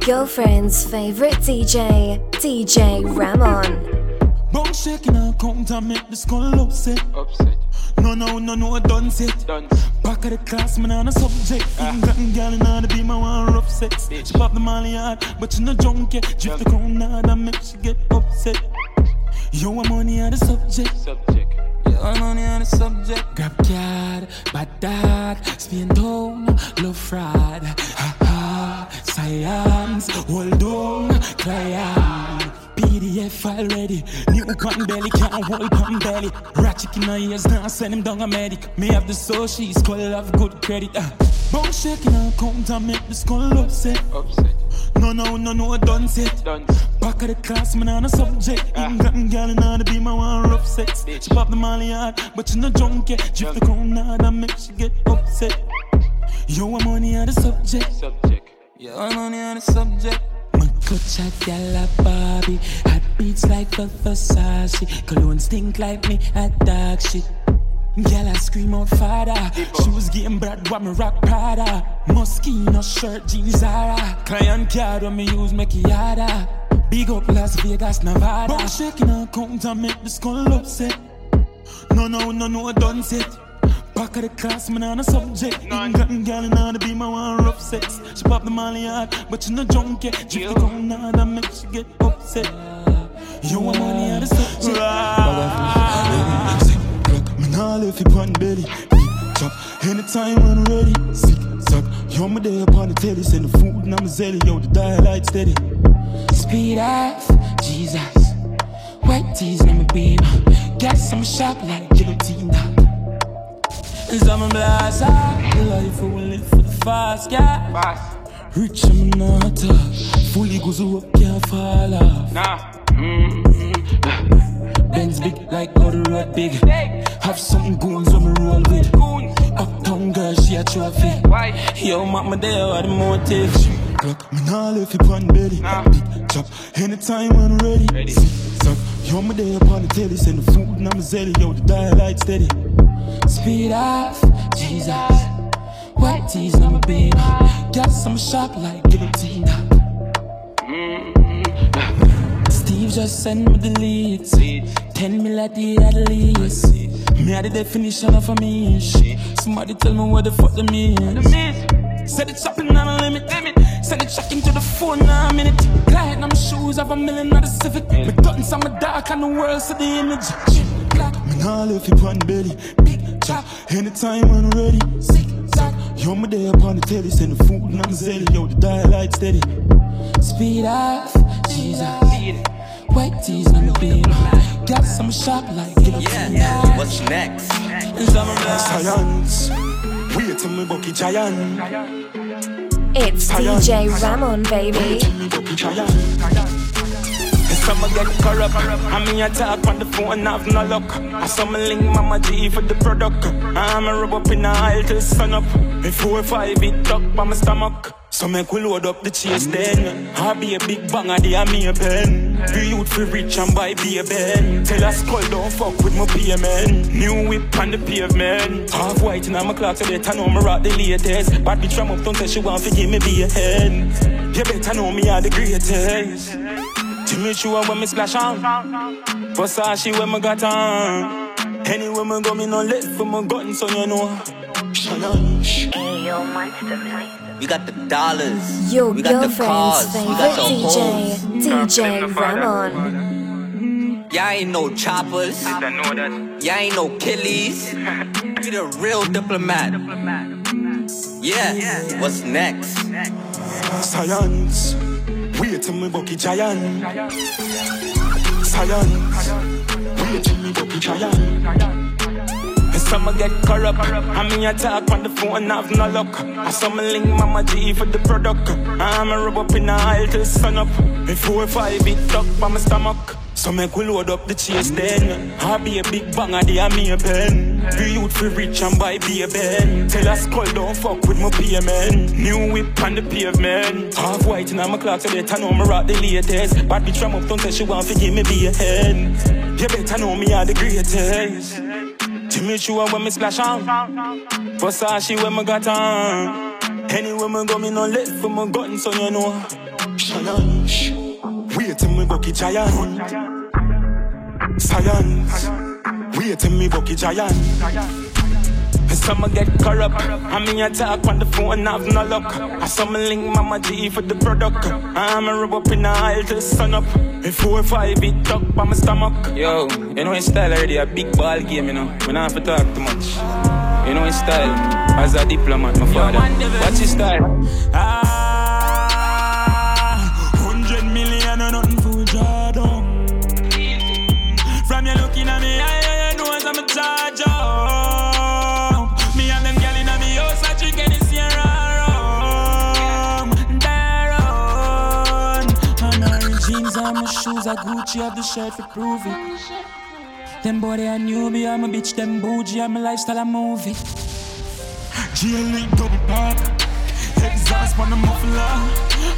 Your girlfriend's favorite DJ, DJ Ramon. Bone shaking and count and make the skull upset. Upset. No, no, no, no, done set. Done. Back of the class, man, on a subject. Ah. Gotten gal in the beam, I want rough sex. Bitch. She pop the molly hard, but she no junk yet. Drift the crown hard and make she get upset. Yo, I'm money on the subject. Subject. Yo, I'm money on the subject. Grab card, bad dog, spin down, love fraud. Science, hold on, client. PDF file ready. New cotton belly can't hold cotton belly. Ratchet in my ears now send him down a medic. Me have the soul, she's call have good credit. Uh. Bone shaking her count and make the skull upset. Upset. No, no, no, no, done set. Done. Back of the class, man, on a subject. Ah. Gotten gal in the beam, I want rough sex. Bitch. She pop the molly hard, but she no junk yet. Drift the crown hard and make she get upset. Yo, I'm money on the subject. Subject. Yo, I'm money on the subject. My clutch a gal a Barbie. Hot beats like a Versace. Cologne stink like me a dog shit. Gal I scream out father. She was getting bad what me rock Prada. Moschino shirt, jeans Zara. Client card when me use make harder. Big up Las Vegas, Nevada. Bone shaking her count and make the skull upset. No, no, no, no, done set. Back of the class, man, on a subject. None. Gotten gal in the be my one rough sex. She pop the molly hard, but she no junk yet. Drift the crown hard and make she get upset. Yo, I'm money on the subject. Look, me nah left it on belly. Big chop, anytime when ready. Sick, suck. Yo, me there upon the telly. Send the food and I'm a zelly. Yo, the dial light steady. Speed off, Jesus. White tees, let me beam. Uh, gas, I'm sharp like guillotine. Cause I'm a blaster. The life will live for the fast, yeah. Fast. Rich, I'm not. Fully goes up, can't fall off. Nah. mm Benz big like how the road big. Have something goons when me roll with. Uptown girl, she a trophy. Why? Yo, mama there are the motive. Clock, me nah left it on belly. Nah. Big chop, anytime when ready. Ready. Suck, yo, me there upon the telly. Send the food and I'm a zelly. Yo, the dial light steady. Speed off, Jesus. White tees, I'm a beam. Got some sharp like guillotine. Steve just sent me the leads. Ten mil at least. Me had the definition of a me. Somebody tell me what the fuck the mean. Said it's shopping on a limit. Send it check into the phone now a minute. Gliding on my shoes, have a million of the civic. Me guns on my dark and the world see the image. Me nah left you on belly. Big chop, anytime when ready. Sick, sack. Yo, me day upon the telly. Send the food and I'm zelly. Yo, the dial light steady. Speed off, Jesus. White tees on the beam. Got some sharp like guillotine. Yeah, what's next? Science. Wait till me bucky giant. It's DJ Ramon, baby. Some get corrupt. I mean, I talk on the phone, have no luck. I some link Mama G for the product. I'm a rub up in the aisle till sun up. Before five, it tuck by my stomach. So make we load up the chase then. I be a big banger, they are me a pen. Be youth for rich and buy be a ben. Tell us call don't fuck with my PMN. New whip on the pavement. Half white and I'm a clock so they know me rock the latest. Bad bitch uptown say she want to give me be a hen. You better know me are the greatest. Jimmy Choo when me splash on. Versace when me got on. Anywhere me go, me no left for my gun, so you know. Challenge. We got the dollars. Your we got the cars. girlfriend's We got favorite the DJ, homes. DJ Ramon. Y'all ain't no choppers. I know that. Y'all ain't no killies. We the real diplomat. Yeah, what's next? Science. Wait till me bucky giant. Science. Wait till me bucky giant. Some get corrupt. I mean, I talk on the phone, have no luck. I some link Mama G for the product. I'm a rub up in the aisle till sun up. Before five, it tuck by my stomach. So make we load up the chase then. I be a big banger, they are me a pen. Be youth for rich and buy be a ben. Tell us call don't fuck with my PMN. New whip on the pavement. Half white and I'm a clock so they know me rock the latest. Bad bitch from uptown say she want to give me be a hen. You better know me are the greatest. Jimmy Choo when me splash on. Versace when me got on. Anywhere me go, me no left for my gun, so you know. Shannon. Wait till me bucky giant. Science. Wait till me bucky giant. Some get corrupt. I mean, I talk on the phone, and have no luck. I some link Mama G for the product. I'm a rub up in the aisle to the sun up. If four or five it tuck by my stomach. Yo, you know his style already a big ball game, you know. We don't have to talk too much. You know his style as a diplomat, my father. What's his style? Ah, shoes, I Gucci have the shirt for prove it. Them boy they a newbie, I'm a bitch, them bougie, I'm a lifestyle, a movie. GLE double park. Exhaust on the muffler.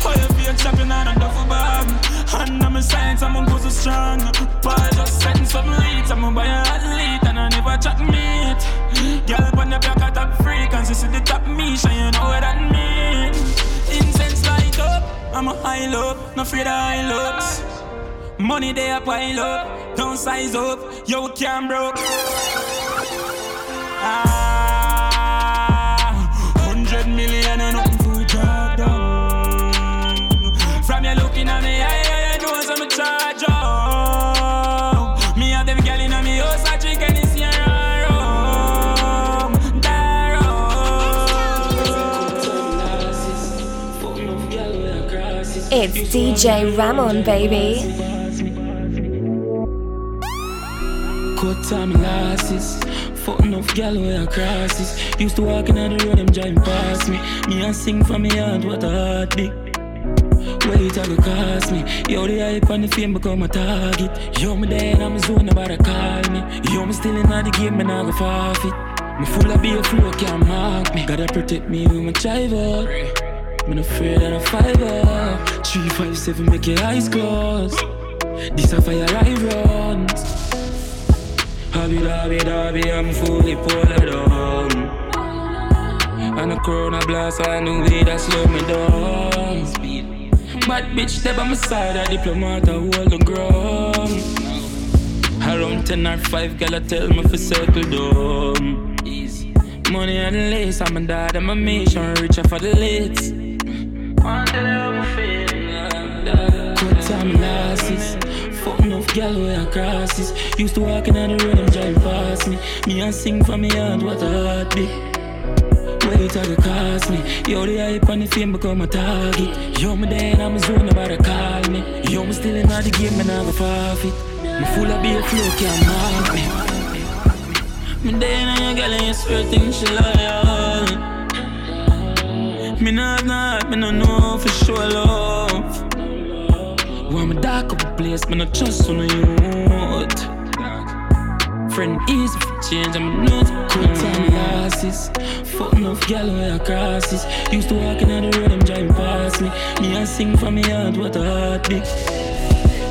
How you feel chopping on a duffel bag? And I'm a science, I'm a go so strong. Paul just setting some leads. I'm a buy a athlete and I never chat meat. Girl on the block at top frequency, see the top me, so you know what that mean. Incense light up, I'm a high low, no afraid of high looks. Money they a pile up, don't size up, yo can broke. Ah, hundred million and nothing for job done. From you looking at me, I, I, I know some charge up. Me and them inna me house, I drink. It's DJ Ramon, baby. Cut time losses. Fuck enough gal where I crosses. Used to walk in on the road, them driving past me. Me and sing from me heart, what a heartbeat. Wait, I go cost me. Yo, the hype and the fame become a target. Yo, me and I'm zone, nobody call me. Yo, me still in the game, me not go forfeit. Me full of beer flow, can't mark me. Gotta protect me with my driver. Me no afraid of a fiver. Three, five, seven, make your eyes close. This a fire I runs. Hobby dobby dobby, I'm fully pulled down. And a corona blast, I knew it that slow me down. Bad bitch, they by my side, a diplomat, I hold the ground. Around 10 or 5, girl, I tell me for circle down. Money and lace, I'm a dad, I'm a mission, richer for the lids. Cut time losses. Fuck enough gal where I crosses. Used to walk in on the road, them drive past me. Me and sing for me heart, what a heartbeat. Wait, I go cost me. Yo, the hype and the fame become a target. Yo, me there and I'm a zone, nobody call me. Yo, me still in the game, and I go forfeit. Me full of beer flow, can't mark me. Me there and your girl and you swear things she loyal. Me not not, me no know for sure love. When me dark up place, me no trust on the youth. Friend easy for change, I'm not quick time losses. Fuck enough gal where I crosses. Used to walk in on the road, them driving past me. Me and sing from me heart, what a heartbeat.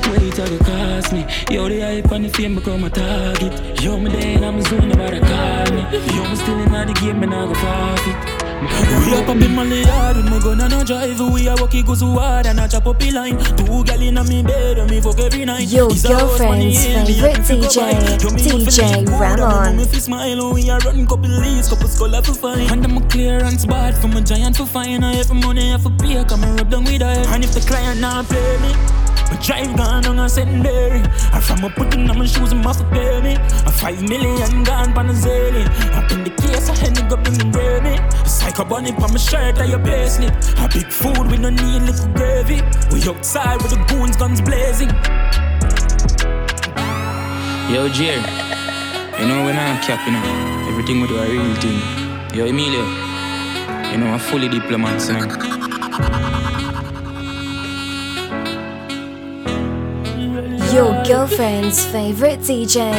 Wait, I go cost me. Yo, the hype and the fame become a target. Yo, me there and I'm zone, nobody call me. Yo, me still in the game, me not go forfeit. We up up in my yard with my gun and a drive. We a walkie go so hard and a chop up line. Two gal in a me bed and me fuck every night. Your It's a house on the girlfriend's favorite happy fi go DJ, by. Yo, me out fi DJ make it good, and Ramon. Me fi smile. We a run couple leaves, couple skull for fine And I'm a clearance bad from a giant for fine I every money I for pay, come and rub down with her. And if the client not pay me my drive gone on a secondary. I from a putting on my shoes and pay me. A five million gone pan a zillion. Up in the case, I to go bring them ready. Psycho bunny on my shirt, or your slip. A big food, we no need little gravy. We outside with the goons, guns blazing. Yo, Jer. You know when I'm cap, you know. Everything we do a real thing. Yo, Emilio. You know, I'm fully diplomat, son. Your girlfriend's favorite DJ,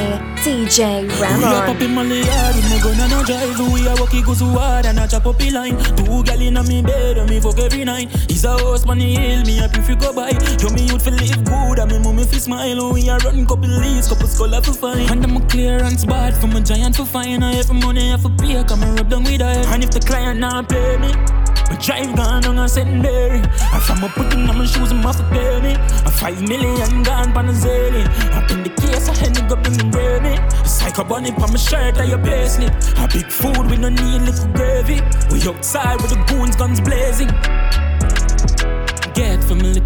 DJ We up up Ramon. in my yard with my gun a drive. We a walkie go hard and a chop up line. Two gal in a me bed me fuck every night. It's a house on the hill, me happy fi go by. Yo me youth fi live good and me mommy fi smile. We a run couple leaves, couple skull fi fine. And I'm a clearance bad from a giant for fine. I every money I for pay, come and rub down with her. And if the client not pay me. My drive gone on a secondary. I'm from a putting on my shoes and muscle baby. A five million gone on a zilly. Up in the case, I had bring the gravy. Psycho bunny on my shirt, like your paisley. A big food, we no need little gravy. We outside with the goons, guns blazing.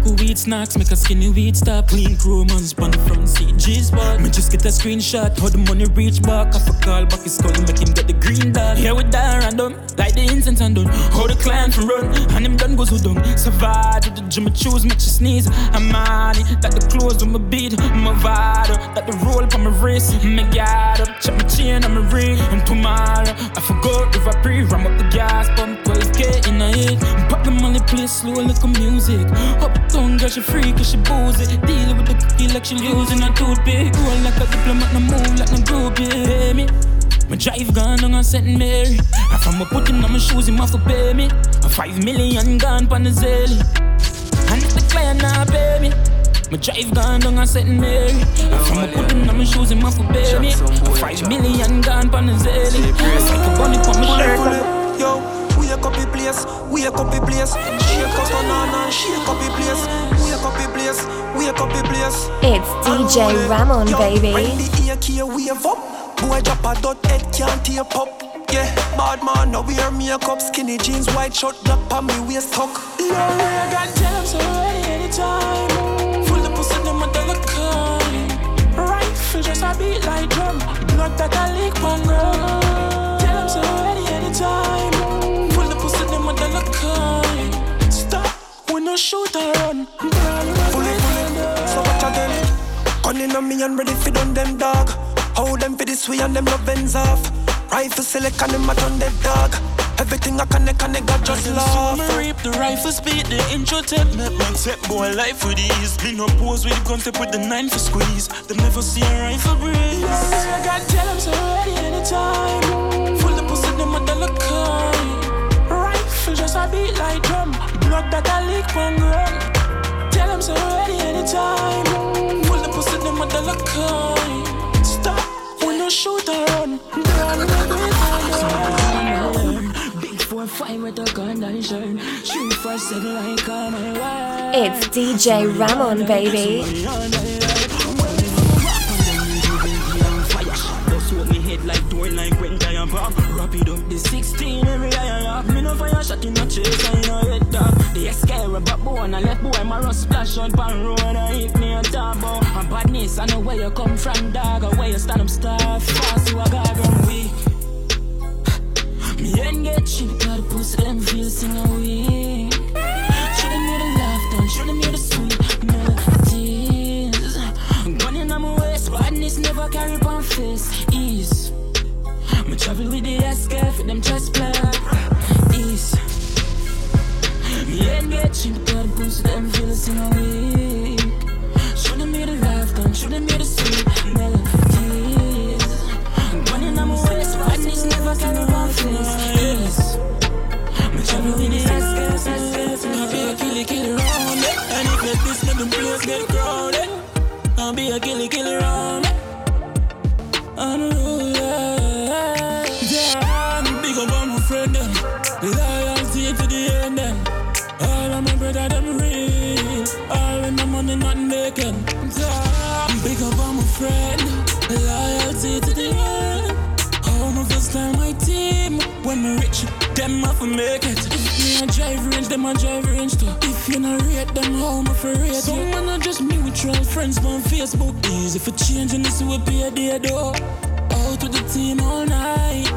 A little weed snacks, make a skinny weed stop. Clean crew man spun the front seat, G spot. Me just get a screenshot, how the money reach back. I for call back his skull, make him get the green dot. Here we die random, like the incense and done. How the client from run, and him done goes who done. Survive the gym, I choose, make you sneeze. I'm money, that the clothes on my beat, my vital, that the roll on my wrist. Me got up, check my chain on my ring. And tomorrow, I forgot if I pre ram up the gas pump, 12k in a hit. Pop the money, play slow, like a music. Up tongue, girl, she free, cause she boozy. Dealing with the cookie like she losing a toothpick. Roll like a diplomat, no move like no groupie. Pay me. My drive gone on a St. Mary. If I from a putting on my shoes, him have to pay me. A five million gone pan the zelly. And if the client not pay me. My drive gone down a St. Mary. If I from a putting on my shoes, him have to pay me. Five million gone pan the zelly. Like a bunny on my shirt. Yo, wake up the place, wake up the place. Shake up on on and shake up the place. Wake up the place, wake up the place. It's DJ Ramon, Yo, baby. When the AK wave up, boy drop a dot head can't tape up. Yeah, bad man, now wear makeup, skinny jeans, white shirt, black on me waist tuck. Yo, I got tell 'em so ready anytime. Full the pussy, them a dollar kind. Rifle just a beat like drum. Blood that I lick one run. Tell 'em shoot or run. Fully, fully, so what you them? Gunning on me and ready for done them dog. Hold them for this way and them love ends off. Rifle select and them a done dead dog. Everything I connect and they got just love. So me reap the rifle speed, the intro tip Make man set boy life with ease Me no pose with the gun step with the nine for squeeze Them never see a rifle breeze I got tell them so ready anytime that I one run Tell them so ready anytime Full the pussy, them dollar kind Stop, we no shoot or run Run, run, run, run. Big four five with a gun and shirt. Shoot like I'm It's DJ Ramon, baby. It up the 16 every eye I have. Me no fire shot in no chase I no head top. The scare about boy and I let boy my rust splash on pan road and I hit me on top. Oh, I'm badness I know where you come from dog. Or where you stand up star fast you a god run weak. Me ain't get cheap, got a pussy, them feel sing a them you the laughter, show them you the sweet melodies. Gun in my waist, badness never carry on face. Ease. Me travel with the SK for them chest play. Ease. Me ain't get cheap, got a pussy, them feel sing a week. Them you the laughter, show them you the sweet melodies. In my waist, badness never carry on to make it. If me a drive range, them a drive range too. If you not rate them, how me for rate Some man are just mutual friends on Facebook. Easy for changing this will be a day though. Out with the team all night.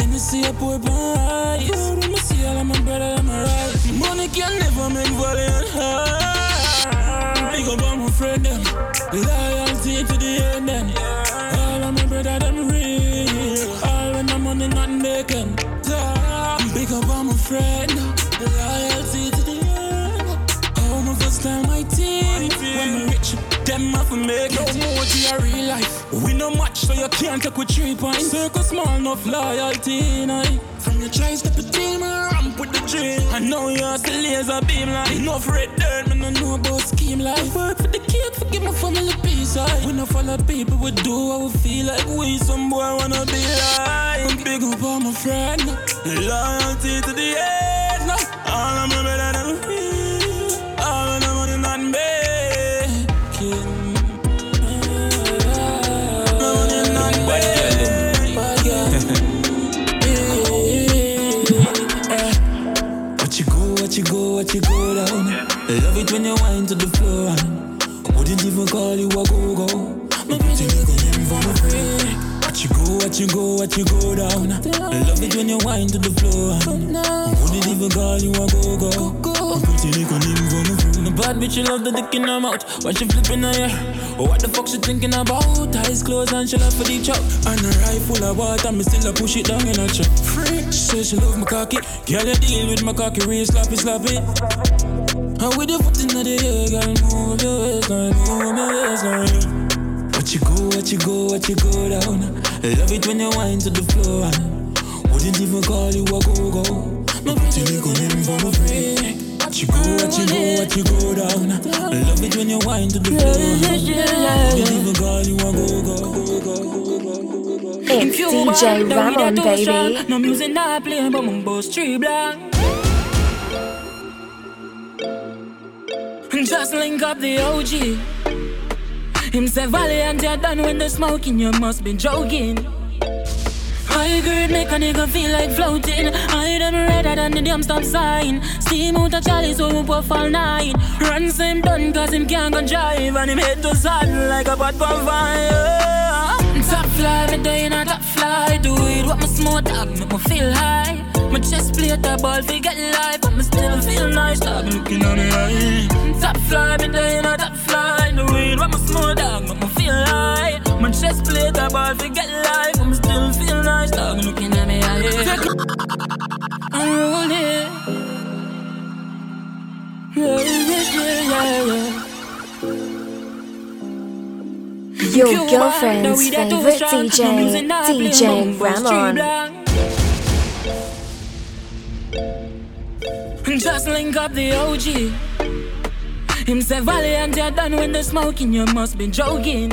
And you see a poor boys. Proud of me see all of my brother, I'm alright. Money can never make valiant heart. Big up on my friend them. Loyalty to the end then. All of my brother, them real. All when the money not making. Big up on my friend. Loyalty to the end. How my first time my team. When me rich, them have to make it. No more to real life. We no match, so you can't take with three points. Circle small enough loyalty, night. From the try step a team, I ramp with the dream. I know you're still laser beam like enough red dirt, man. I know about scheme life. Work for the kid, forgive my family peace. I we no follow people, we do what we feel like. We some boy wanna be like. I'm big up on my friend, loyalty to the end. Love it when you wind to the floor. Wouldn't even call you a go-go. My pretty little nympho, my friend. Watch you go, watch you go, watch you go down. Love it when you wind to the floor. Wouldn't even call you a go-go. My pretty little nympho, my friend. The bad bitch, you love the dick in her mouth. When she flipping her hair. Oh, what the fuck she thinking about? Eyes closed and she love for the chop. And a rifle of water, me still a push it down in her chest. Freak, she say she love my cocky. Girl, you deal with my cocky, real sloppy, sloppy. And with your foot in the air, girl, move your waistline, move your waistline. What you go, what you go, what you go down. Love it when you wind to the floor. Wouldn't even call you a go-go. My pretty little nympho, my friend. What you go, what you go, what you go down. Love it when you wind to the floor. Wouldn't even call you a go-go. It's DJ Ramon, baby. No music not playing, but my boss tree black. Just link up the OG. Him say Valiant, you're done when the smoking, you must be joking. High grade make a nigga feel like floating. I them redder than the damn stop sign. Steam out a chalice so we puff all night. Run same done cause him can't go drive. And him head to sun like a pot on fire. Top fly, me day in a top fly. Do it what my smart dog make me feel high. My chest plate the ball fi get life, but me still feel nice. Dog looking on me eye. Top fly, me day in a top fly. Do it what my smart dog make me feel high. My chest plate the ball fi get life, but me still feel nice. Dog looking at me eye. I'm rolling. Yeah, yeah, yeah, yeah. Your girlfriend's favorite DJ, DJ Ramon. Just link up the OG. Him say Valiant, you're done when the smoking, you must be joking.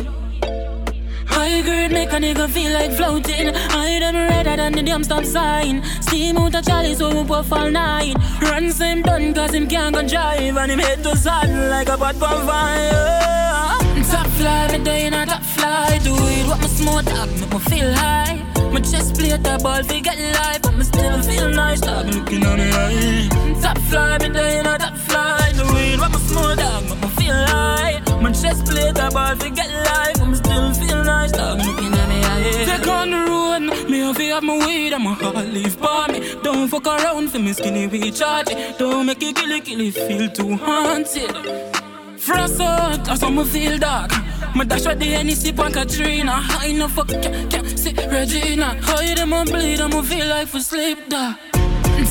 High grade make a nigga feel like floating. I them redder than the damn stop sign. Steam out a chalice so we puff all night. Run same done cause him can't go drive. And him head to sun like a pot on fire. Top fly, me day in a top fly. Do it what my smart dog make me feel high. My chest plate the ball fi get life, but me still feel nice. Dog looking on me eye. Top fly, me day in a top fly. Do it what my smart dog make me feel high. My chest plate the ball fi get life, but me still feel nice. Dog looking at me eye. Take on the road, me have have my weed and my heart leave for me. Don't fuck around for me skinny we charge. Don't make it killy killy feel too haunted. Frost out, that's how me feel dark. My dash with the Hennessy on Katrina. I no fuck can't, can't see Regina. How you them bleed, I'ma feel like for sleep dog.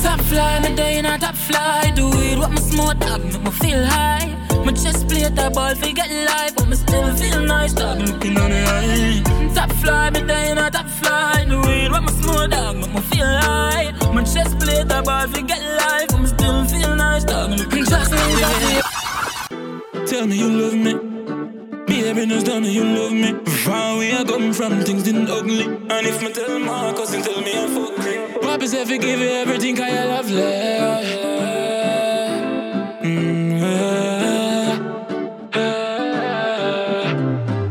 Top fly, me day in a top fly. Do it what my smart dog make me feel high. My chest plate the ball fi get life, but me still feel nice. Dog looking on the eye. Top fly, me day in a top fly. Do it what my smart dog make me feel high. My chest plate the ball fi Tell me you love me. Just tell me you love me. Far away I come from, things didn't ugly. And if me tell my cousin, tell me I fuck me. Papa said, forgive you everything, you love Mm,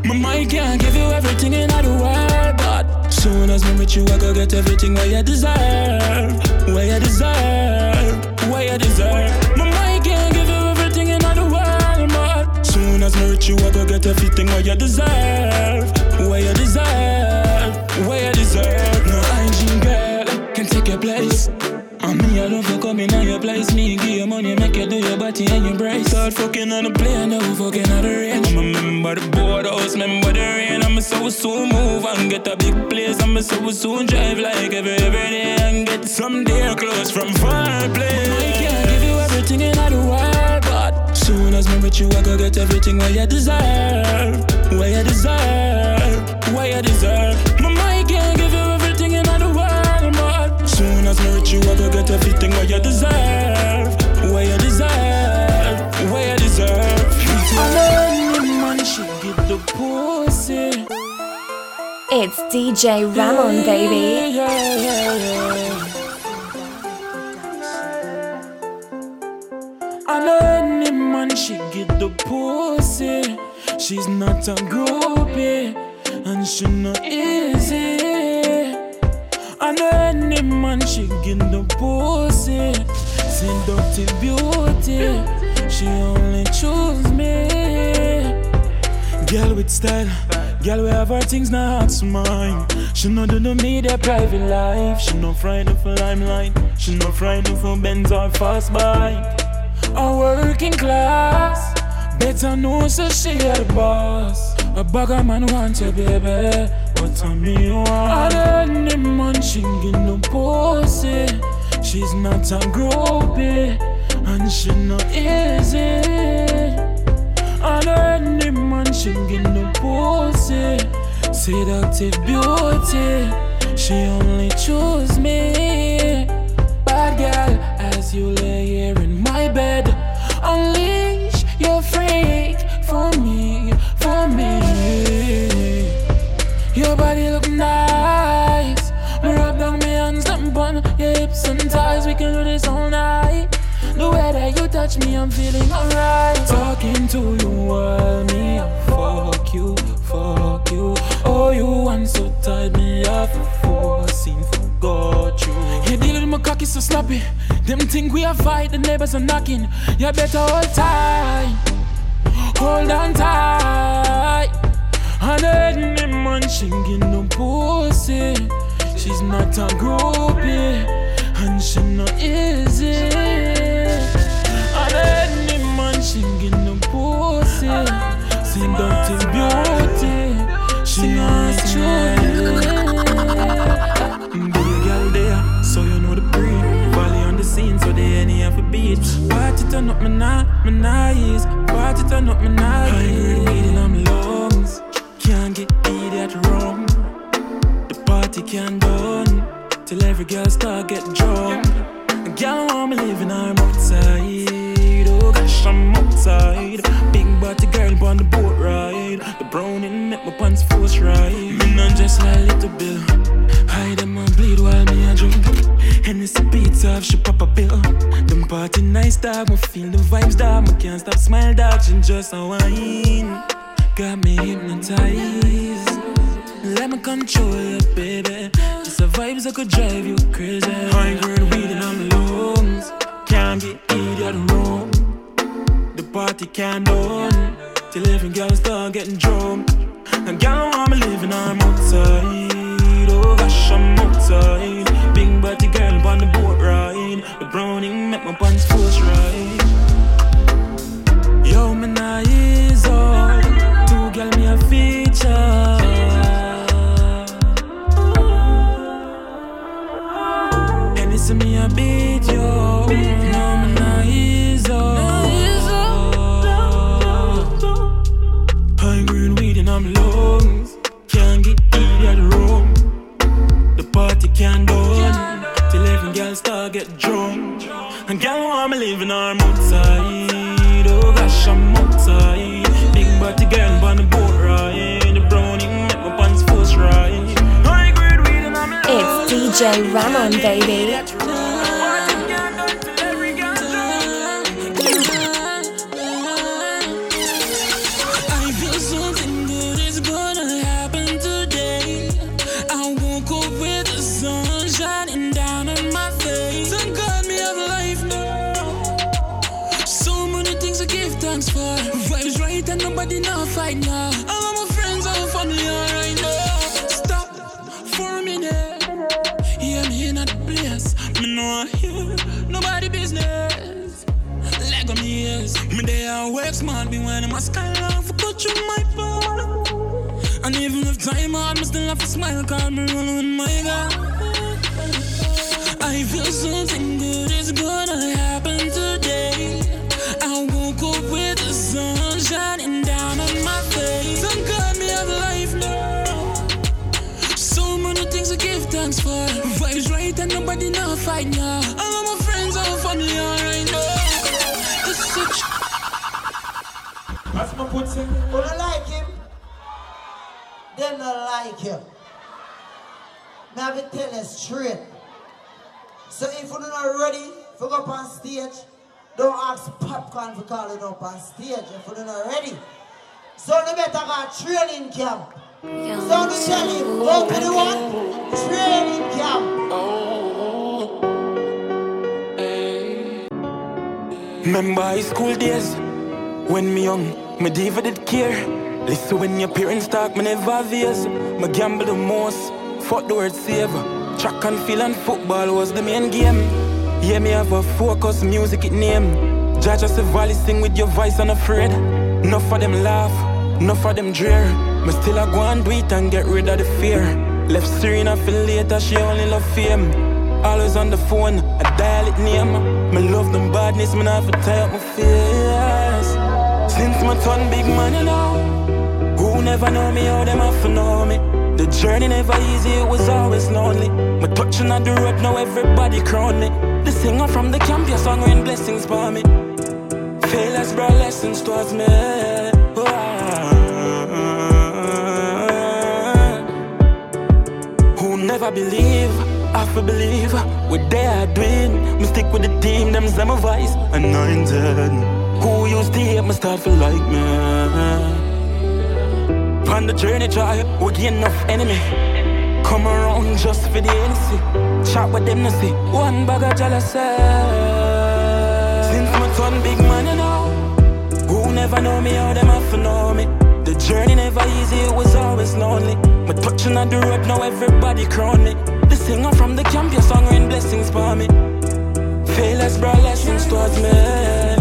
My mind can't give you everything in the world, but soon as me with you, I go get everything what you deserve. What you deserve. What you deserve. Soon me with you, I go get everything what you deserve. What you deserve. What you deserve. No hygiene, girl, can take your place. And me, I love you coming on your place. Me, give you money, make you do your body and your brace. Start fucking on the plane, now fucking on the range. I'm a member the boardhouse, member the rain. I'm a so soon move and get a big place. I'm a so soon drive like every every day and get some dear clothes from fireplace. I can't give you everything in the world, soon as with you, I go get everything what you deserve. What you deserve, what you deserve. Mama, I can't give you everything in the world, but soon as with you, I go get everything what you deserve. What you deserve, what you deserve. I know money should the pussy. It's DJ Ramon, baby. Yeah, yeah, yeah. the pussy. She's not a groupie, and she not easy. And any man she get the pussy. Seductive beauty, she only choose me. Girl with style, girl we have our things not to mine. She no do no media private life. She no fried of a limelight. She no fried of a Benz or fast bike. A working class. Better know so she a boss. A bugger man want you, baby. What on me want? I don't need munching in no pussy. She's not a groupie, and she not easy. I don't need munching in no pussy. Seductive beauty, she only choose me. Bad girl, as you lay I'm feeling alright. Talking to you while me, I fuck you, fuck you. Oh, you want so tight, me off forcing, forgot you. You deal with my cocky so sloppy. Them think we a fight, the neighbors are knocking. You better hold tight, hold on tight. And the munching in no pussy. She's not a groupie, and she not easy. Pussy. Seductive beauty, she not choose. Big girl there, so you know the breed. Volley on the scene, so they any have a beat. Party turn up my na, my nice. Party turn up my nice. High grade weed in my lungs. Can't get idiot wrong. The party can't done till every girl start get drunk. A girl want me living I'm outside. Oh gosh, I'm outside. Big body girl on the boat ride. The browning make my pants force right. Me not just like little bill. Hide them and bleed while me a drink. And Hennessy beats off, she pop a pill. Them party nice dog, me feel the vibes dog. Me can't stop smile dog, she just a wine. Got me hypnotized. Let me control you, baby. Just the vibes that could drive you crazy. High grade weed in my lungs. Can't get idiot wrong. Party can't done till every girl start getting drunk. And girl me living, I'm outside. Oh gosh, I'm outside. Big body girl on the boat ride. The browning make my pants force right. Yo, me nice on. Two girl me a feature. Ramon, baby. Smile, cause me rolling my God. I feel something good is gonna happen today. I woke up with the sun shining down on my face. Thank God me have life now. So many things to give thanks for. Vibes right and nobody now fight now. All of my friends and family alright now. This is such As my put say, Who don't like him? Them don't like him. Now I have to tell you straight. So if you're not ready for go up on stage, don't ask popcorn for calling up on stage if you're not ready. So you better go training camp. So you tell him, go to the one, training camp. Remember high school days when me young, me diva did care. Listen when your parents talk, me never veers. Me gamble the most. Fuck the word save. Track and field and football was the main game. Yeah, me have a focus, music it name. Judge us a valley sing with your voice unafraid. Enough for them laugh, enough for them drear. Me still a go and do it and get rid of the fear. Left Serena for later, she only love fame. Always on the phone, I dial it name. Me love them badness, me not for tie up my fears. Since my turn big man, know. Who never know me, how them have to know me. The journey never easy, it was always lonely. My touching on the road, now everybody crown me. The singer from the camp, your song rain blessings for me. Failures brought lessons towards me. Who never believe, I feel believe. What they are doing, me stick with the team, them my voice anointed. Who used to hate me start feel like me. On the journey, try, we get enough enemy. Come around just for the NC. Chat with them to see one bag of jealousy. Since my turn big man, you know. Who never know me, how them have to know me. The journey never easy, it was always lonely. My touching on the road, now everybody crown me. The singer from the camp, your song rain blessings for me. Failures brought lessons towards me.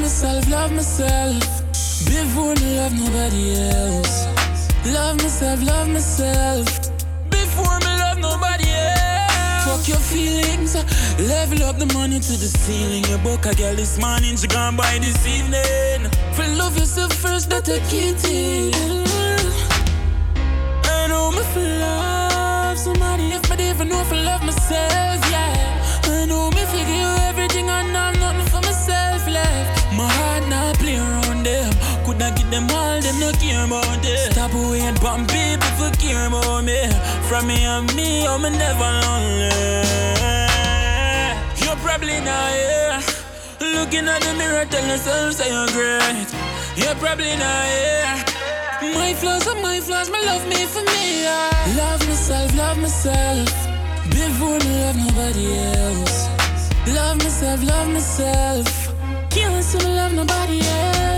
Myself, love myself. Before me love nobody else. Love myself, love myself. Before me love nobody else. Fuck your feelings. Level up the money to the ceiling. Your book a girl this morning, she gone by this evening. For love yourself first, that a kitty. I know me for love somebody. If me even know for love myself, yeah. I know me figure them all, them no care about them. Stop waiting on people for care about me. From me and me, I'm never lonely. You're probably not here. Looking at the mirror, tell yourself say you're great. You're probably not here. My flaws are my flaws, my love me for me. yeah. Love myself, love myself. Before me love nobody else. Love myself, love myself. Can't say me love nobody else.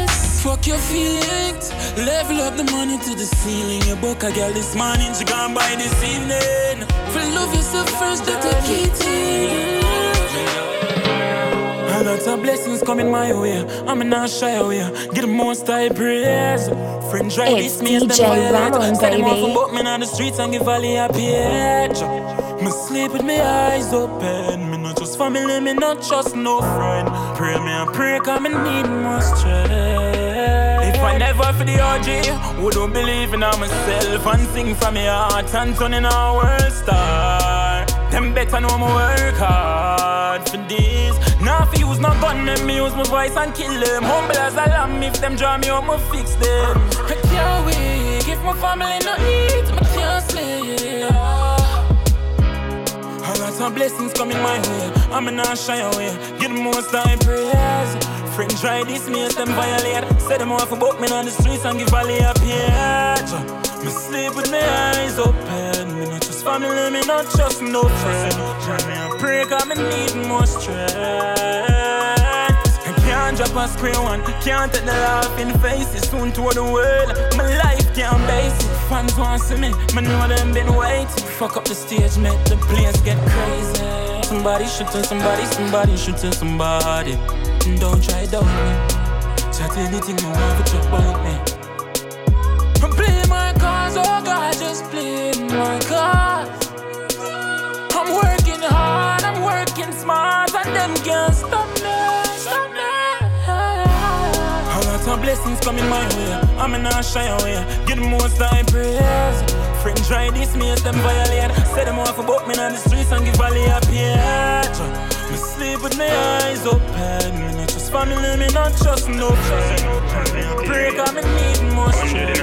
Fuck your feelings. Level up the money to the ceiling. Your book a girl this morning, she gone by this evening. For love yourself first, that's a key thing. A lot of blessings coming my way. I'm not shy away. Get the most I praise. Friends right It's this me as them. Ramon, off baby. and book me on the streets and give Valley a page. Me sleep with my eyes open. Me not just family, me not just no friend. Pray me and pray, cause me need more strength. If I never for the OG, wouldn't believe in myself and sing from my heart and turn in a world star. Them better know me work hard for this. Now for use no gun, them me use my voice and kill them. Humble as a lamb, if them draw me me fix them. I can't wait, if my family no need, I can't slay. A lot of blessings come in my way. I'm not shy away. Get the most I praise. Friends try this, me as them violate. Set them off about me on the streets and give Valley a page. Me sleep with my eyes open. Me not just family, me not just no friend. Me pray 'cause me need more strength. Can't drop a screen one. Can't take the laughing faces. Soon toward the world. My life can't base it. Fans want to see me. Me know them been waiting. Fuck up the stage, make the place get crazy. Somebody should tell somebody, somebody should tell somebody. Don't try doubt me. Chat anything you want to about me. Don't play my cards, oh God, just play my cards. I'm working hard, I'm working smart, and them can't stop me. Stop me. A lot of blessings coming my way. I'm not shy away. Get the most I praise. Friends try this, me as them violate. Set them off about me on the streets and give a page. Me sleep with my eyes open. Me not just family, me not just no friend. Pray 'cause me need more strength.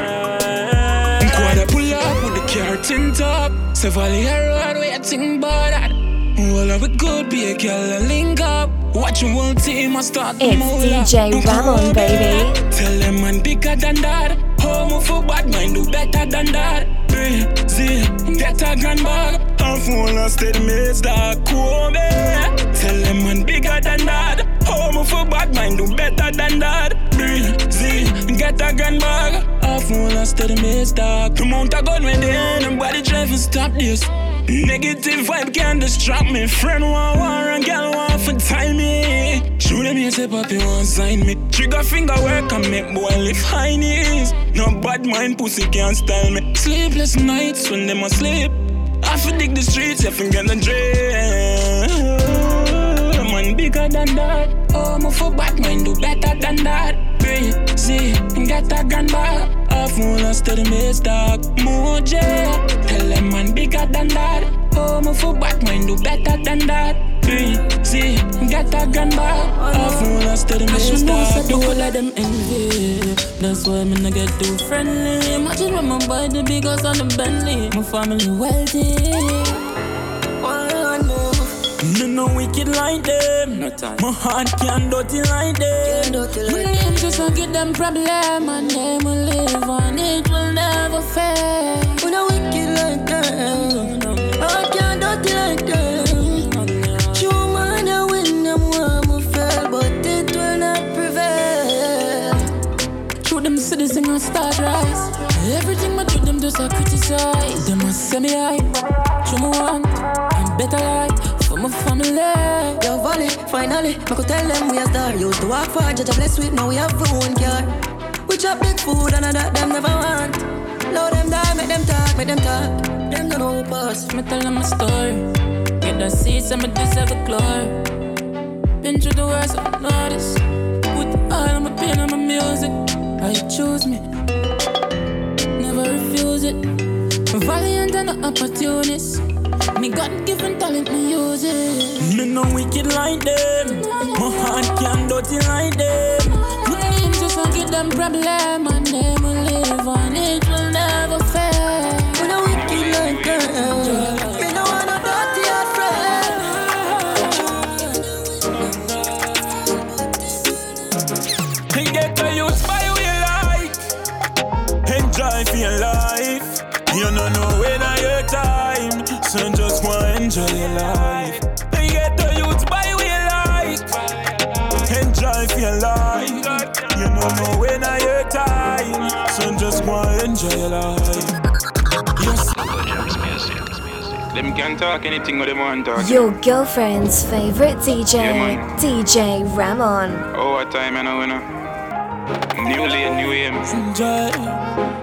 Quad pull up with the curtain top. Say Valley a road, waiting about that. Well, I would good be a girl and link up. Watch your whole team, I start the It's. DJ Ramon, baby. Tell them man bigger than that. Home for bad mind, do better than that. Busy, get a grand bag. I'm full of steady mates that cool me. Tell Tell them man bigger than that. Home for bad mind, do better than that. Breezy, get a gun bag. One last to the maze dog. The mount a gun they end, nobody try to stop this. Negative vibe can distract me. Friend want war and girl want for time me. Shoot them here, say papi want sign me. Trigger finger work and make boy lift high knees. No bad mind pussy can't style me. Sleepless nights when them asleep. I feel dig the streets, I get the dream. For bad mind do better than that. See, get a grand. Half moon lost to the maze dog. Mojo, tell them man bigger than that. Oh, my for bad mind do better than that. See, get a bag. Half moon lost to the maze dog. Don't let them envy. That's why me not get too friendly. Imagine when my boy the biggest on the Bentley. My family wealthy. One move. Me no wicked like them. No time. My heart can dirty like them. My name just to give them problem. My name will live on. It will never fail. We no wicked like them. I can't dirty like them. True man, I win them one more fail, but it will not prevail. Through them citizens and start rise. Everything I do them just a criticize. Them a send me hype. Show me want and better light for my family. Yo, Valley, finally, I could tell them we a star. Used to walk far, judge a bless with, now we have own car. We chop big food and I that them never want. Load them down, make them talk, make them talk. Them don't know pass. Me tell them my story. Get the seats and me deserve the glory. Been through the worst, I know this. Put all of my pain on my music. I choose me. Never refuse it. Valiant and an opportunist. Me God given talent, me use it. Me no wicked like them. My heart can dirty like them. My name just to give them problem. My name will live on, it will never fail. Them can talk anything what they want talk. Your girlfriend's favorite DJ, Yeah. DJ Ramon. Oh, what time I know, you know. New lane, new aim. Enjoy.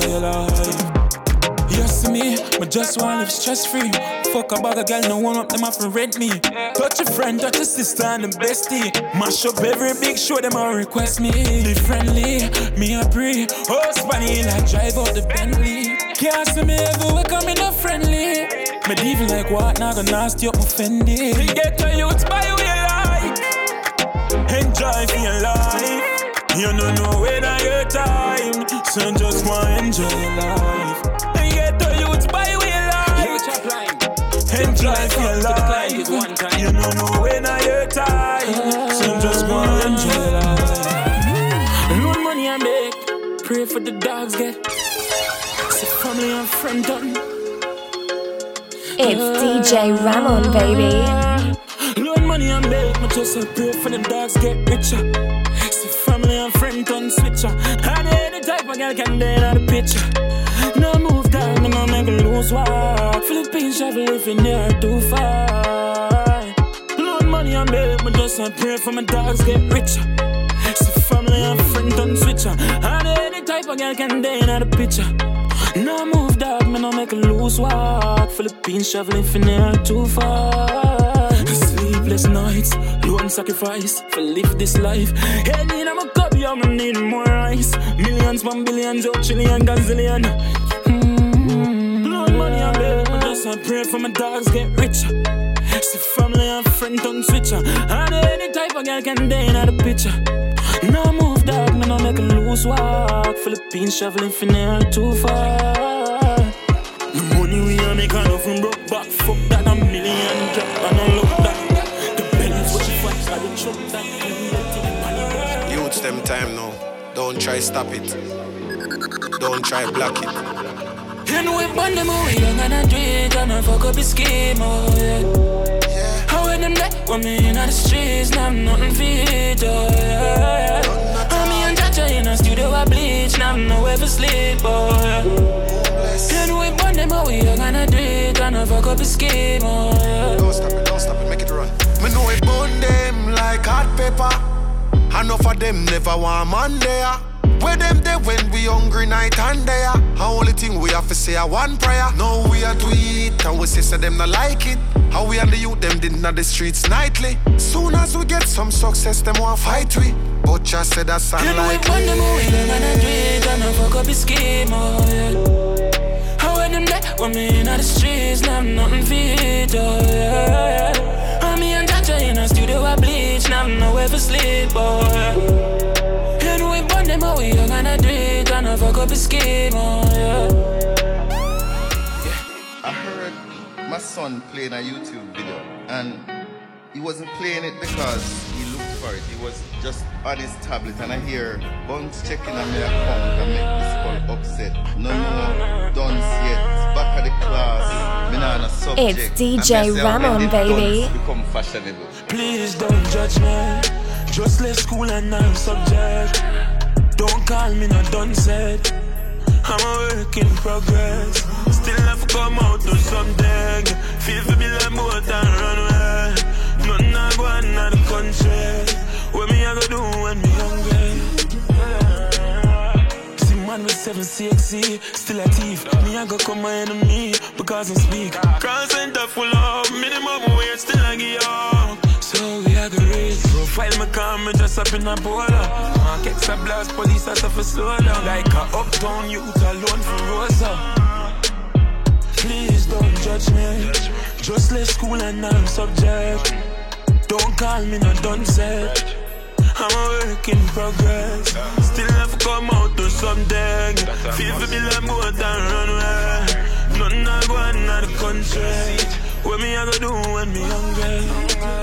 Enjoy life. You see me, but just wanna live stress free. Fuck a bag of girl, no one up them have to rent me. Touch a friend, touch a sister and the bestie. Mash up every big show, them all request me. Be friendly, me a pray. Oh, Spanish, like drive out the Bentley. Can't see me everywhere coming up friendly. Me even like what, now gonna nasty up my Fendi. Get your youth by your life. Enjoy your life. You don't know when I your time. So just wanna enjoy your life. And get the youth by your life. Enjoy for your life. You don't know when I your time. So just wanna enjoy your life. Loan money I make. Pray for the dogs get. Say family and friend done. It's DJ Ramon, baby. Loan money and make me just a pray for the dogs get richer. Family and friend turn switcher. Uh. And any type of girl can get out the picture. No move down, me no make a lose walk. Philippines travel if you're near too far. Loan money and make me just a pray for my dogs get richer. Uh. See family and friend turn switcher. Uh. And any type of girl can get out the picture. No move dog, me no make a loose walk. Philippines traveling for near too far. Sleepless nights, loan sacrifice for live this life. Need I'm a cubby, I'm gonna need more ice. Millions, one billion, Joe, trillion, gazillion. Mm-hmm. Blood money, I'm just I pray for my dogs get richer. See family and friend on switcher. And any type of girl can day in the picture. No move dog, me no make a loose walk, Philippines traveling for near too far. The money we are making try stop it. Don't try block it. You know we burn them away, young and I do it, and I fuck up his scheme, oh yeah. How when them when me in the streets, now I'm nothing fit, oh yeah. And me and Jaja in the studio, I bleach, now I'm nowhere for sleep, oh yeah. You know we burn them away, young and I it, and I fuck up his scheme, oh yeah. Don't stop it, don't stop it, make it run. Me know it burn them like hot pepper. Enough of them never want man there. Ah. Where them there when we hungry night and day? Ah? How only thing we have to say a one prayer. No we are to eat and we say say them not like it. How we and the youth them did not the streets nightly. Soon as we get some success, them want fight we. But just said that's You know we unlikely. them away, young and I do it, and I fuck up his scheme, oh yeah. How when them there, when me in the streets, now I'm nothing fit, oh yeah. And me and Jaja in the studio, I bleach, now I'm nowhere for sleep, oh yeah. You know we burn them away, young and I do it, and fuck up his scheme, oh yeah. I heard my son playing a YouTube video and he wasn't playing it because he looked for it. He was just on his tablet and I hear Buns checking on my account and make this call upset. No more duns yet. Back at the class. Me nah on subject. It's And me DJ say, when Ramon, baby. Become fashionable. Please don't judge me. Just left school and I'm subject. Don't call me not done said. I'm a work in progress. Still have come out to something. Feel for me like more than runway. Nothing I go on in the country. What me I go do when me hungry? See man with seven CXC, still a thief. Me I go come my enemy because I speak. Cross center full of minimum wage, still I get up. So we are go raise. Profile me come, me just up in a bowler. Market a blast, police a suffer so long. Like a uptown youth alone for Rosa. Please don't judge me. Just left school and I'm subject. Don't call me not done set. I'm a work in progress. Still have come out to something. Feel for me like more than runway. Nothing I go in the country. What me I go do when me hungry?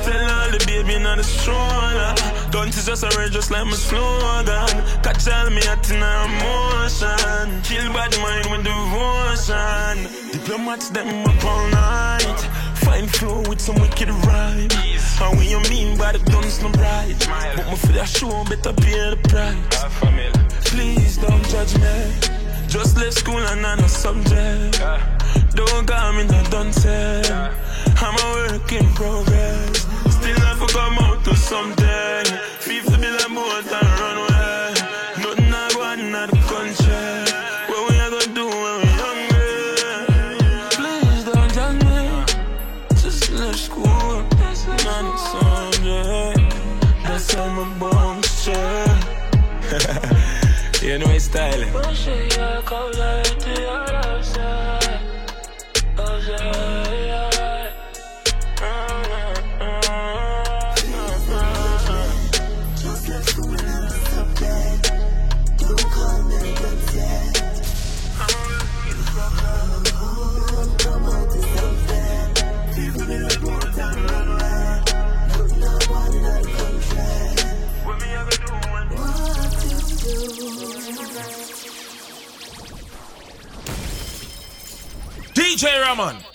Tell all the baby not a stroller. Don't is just a word just like my slogan. Catch all me at in a emotion. Kill bad mind with devotion. Diplomats them up all night. Find flow with some wicked rhyme. How we you mean by the guns no bright? But my for that show better pay the price. Please don't judge me. Just left school and I'm a subject. Don't call me done said. I'm a work in progress. Still to come out to something. Fifty million more than runway. Nothing I go on in the country. What we are gonna do when we hungry? Please don't judge me. Just left school. Not a subject. That's how my bones check. you know my style. DJ Ramon.